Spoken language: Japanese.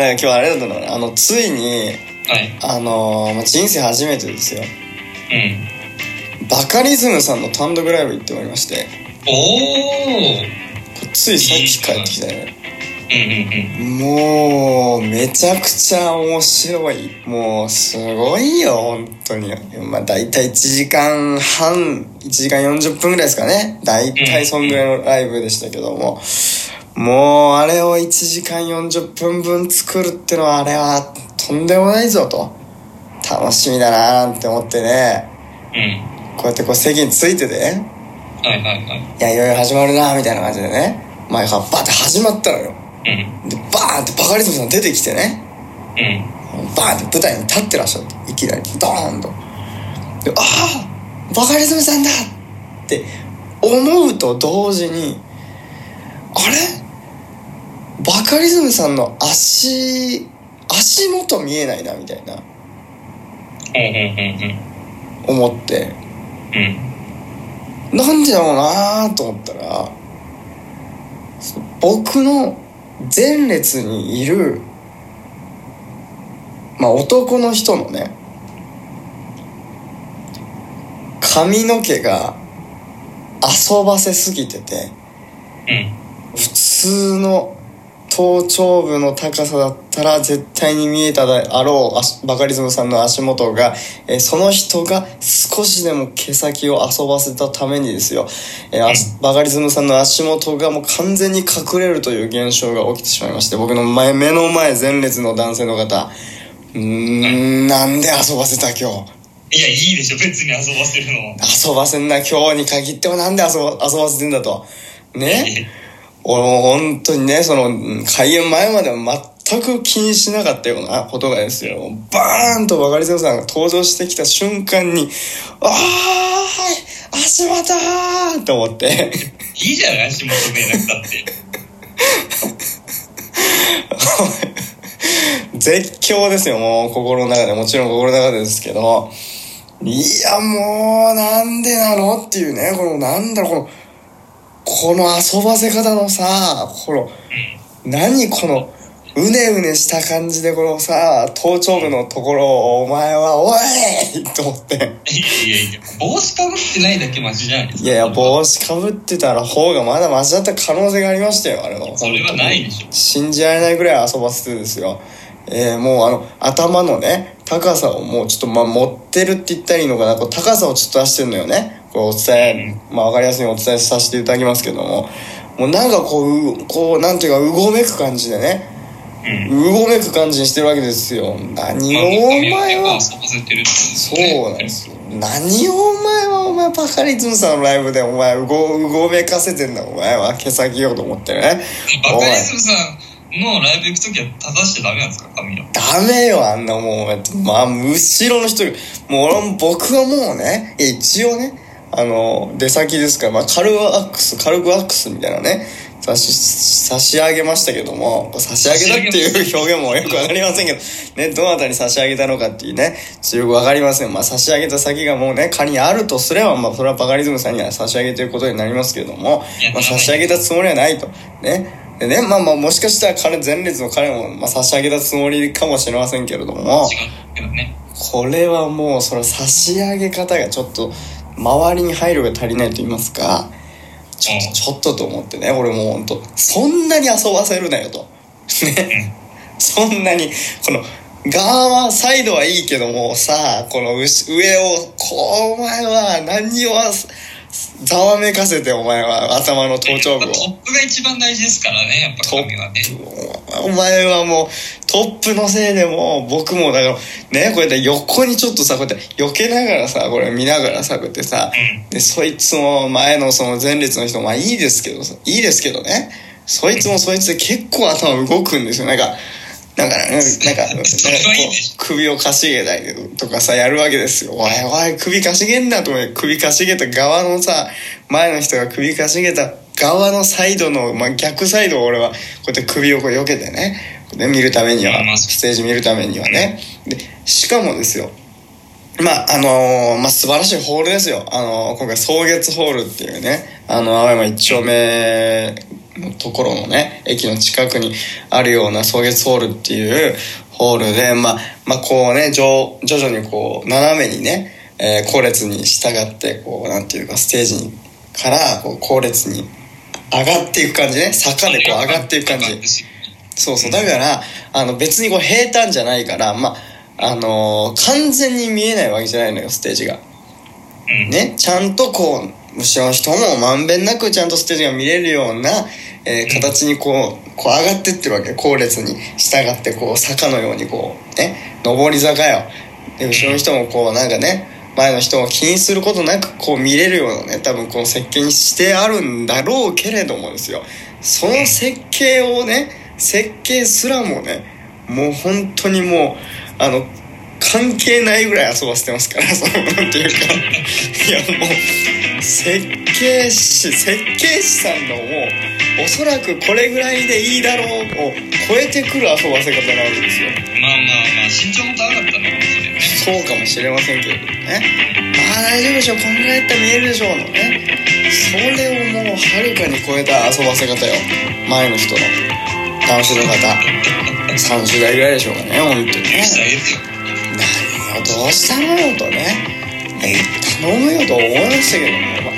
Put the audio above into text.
なんか今日あれだったのあのついにはい。あのまあ人生初めてですよ。うん。バカリズムさんの単独ライブ行ってまいりまして。おー。これついさっき帰ってきたよねうんうんうん。もうめちゃくちゃ面白い。もうすごいよ本当に。まあ大体1時間半1時間40分ぐらいですかね。大体そんぐらいのライブでしたけども、もうあれを1時間40分分作るってのはあれはとんでもないぞと。楽しみだなーって思ってね。うん。こうやってこう席についててね。はいはいはい。いやいよいよ始まるなーみたいな感じでね。前からバーって始まったのよ。うん。でバーンってバカリズムさん出てきてね。うん。バーンって舞台に立ってらっしゃって。いきなりドーンと。でああバカリズムさんだって思うと同時にあれ？バカリズムさんの足足元見えないなみたいな。思ってうん。なんでだろうなと思ったら僕の前列にいるまあ男の人のね髪の毛が遊ばせすぎててうん。普通の頭頂部の高さだったら絶対に見えたであろう足バカリズムさんの足元が、えーその人が少しでも毛先を遊ばせたためにですよ、えー足バカリズムさんの足元がもう完全に隠れるという現象が起きてしまいまして僕の前目の前前列の男性の方うーんなんで遊ばせた今日？いや、いいでしょ、別に遊ばせるのは。遊ばせんな今日に限ってもなんで遊ば遊ばせてんだと。ね？俺も本当にねそのうん開演前までは全く気にしなかったようなことがですよバーンとバカリズムさんが登場してきた瞬間に「あーはい足元ー!」と思っていいじゃない、足元見えなくたって。絶叫ですよもう心の中でもちろん心の中でですけどいやもうなんでなのっていうねこのなんだろうこのこの遊ばせ方のさこの何このうねうねした感じでこのさ頭頂部のところをお前は「おい!」と思っていやいやいや、帽子かぶってないだけマシじゃないですか。いやいや帽子かぶってたら方がまだマシだった可能性がありましたよあれはそれはないでしょ。信じられないぐらい遊ばせてですよえーもうあの頭のね高さをもうちょっとまあ持ってるって言ったらいいのかなこう高さをちょっと出してるのよねこうお伝えまあ分かりやすいお伝えさせていただきますけどももうなんかこううこうなんていうかうごめく感じでねうん。うごめく感じにしてるわけですよ。何をお前はそうなんですよ。何をお前はお前バカリズムさんのライブでお前うごうごめかせてんだお前は毛先ようと思ってね。バカリズムさんのライブ行くときは正しちゃダメなんですか髪を。ダメよあんなもうまあ後ろの人もう僕はもうね一応ねあの出先ですから、まあ、軽ワックス軽くワックスみたいなね差し差し上げましたけども差し上げたっていう表現もよくわかりませんけどねどなたに差し上げたのかっていうねちょっとよくわかりません。まあ差し上げた先がもうね仮にあるとすればまあそれはバカリズムさんには差し上げてることになりますけれどもまあ、差し上げたつもりはないと。ね。でねまあまあもしかしたら彼前列の彼も、まあ、差し上げたつもりかもしれませんけれども。これはもうその差し上げ方がちょっと周りに配慮が足りないと言いますかちょっとちょっとと思ってね俺もう本当そんなに遊ばせるなよと。ね。そんなにこの側はサイドはいいけどもさこの後上をこうお前は何をざわめかせてお前は頭の頭頂部を。トップが一番大事ですからね、やっぱ髪はね。お前はもうトップのせいでもう僕もだからねこうやって横にちょっとさこうやって避けながらさこれ見ながらさこうやってさ。うん。でそいつも前のその前列の人まあいいですけどさいいですけどね。そいつもそいつで結構頭動くんですよ。なんかなんかねなんかなんか首をかしげたりとかさやるわけですよ。おいおい首かしげんなと思って首かしげた側のさ前の人が首かしげた側のサイドの、まあ、逆サイドを俺はこうやって首をこう避けてねで見るためにはまあステージ見るためにはね。でしかもですよまああのーまあ素晴らしいホールですよ。あのー今回草月ホールっていうねあの青山一丁目のところのね駅の近くにあるような草月ホールっていうホールでまあまあこうね徐徐々にこう斜めにね、えー、後列に従ってこうなんていうかステージにからこう後列に上がっていく感じね。坂でこう上がっていく感じ。そうそう。だからあの別にこう平坦じゃないからまああのー完全に見えないわけじゃないのよステージが。うん。ねちゃんとこう後ろの人もまんべんなくちゃんとステージが見れるような、えー形にこうこう上がってってるわけ。後列に。従ってこう坂のようにこうね。上り坂よ。で後ろの人もこうなんかね前の人を気にすることなくこう見れるようなね多分この設計にしてあるんだろうけれどもですよ。その設計をね設計すらもねもう本当にもうあの関係ないぐらい遊ばせてますから そのなんていうかいやもう設計士設計士さんのもうおそらくこれぐらいでいいだろうを超えてくる遊ばせ方なわけですよ。まあまあまあ、身長も高かったのかもしれない。ね。そうかもしれませんけれどもねああ大丈夫でしょこんぐらいやったら見えるでしょうのね。それをもうはるかに超えた遊ばせ方よ。前の人の。男子の方。30代ぐらいでしょうかね本当にねどうしたのよとね、え頼むよと思いましたけどね、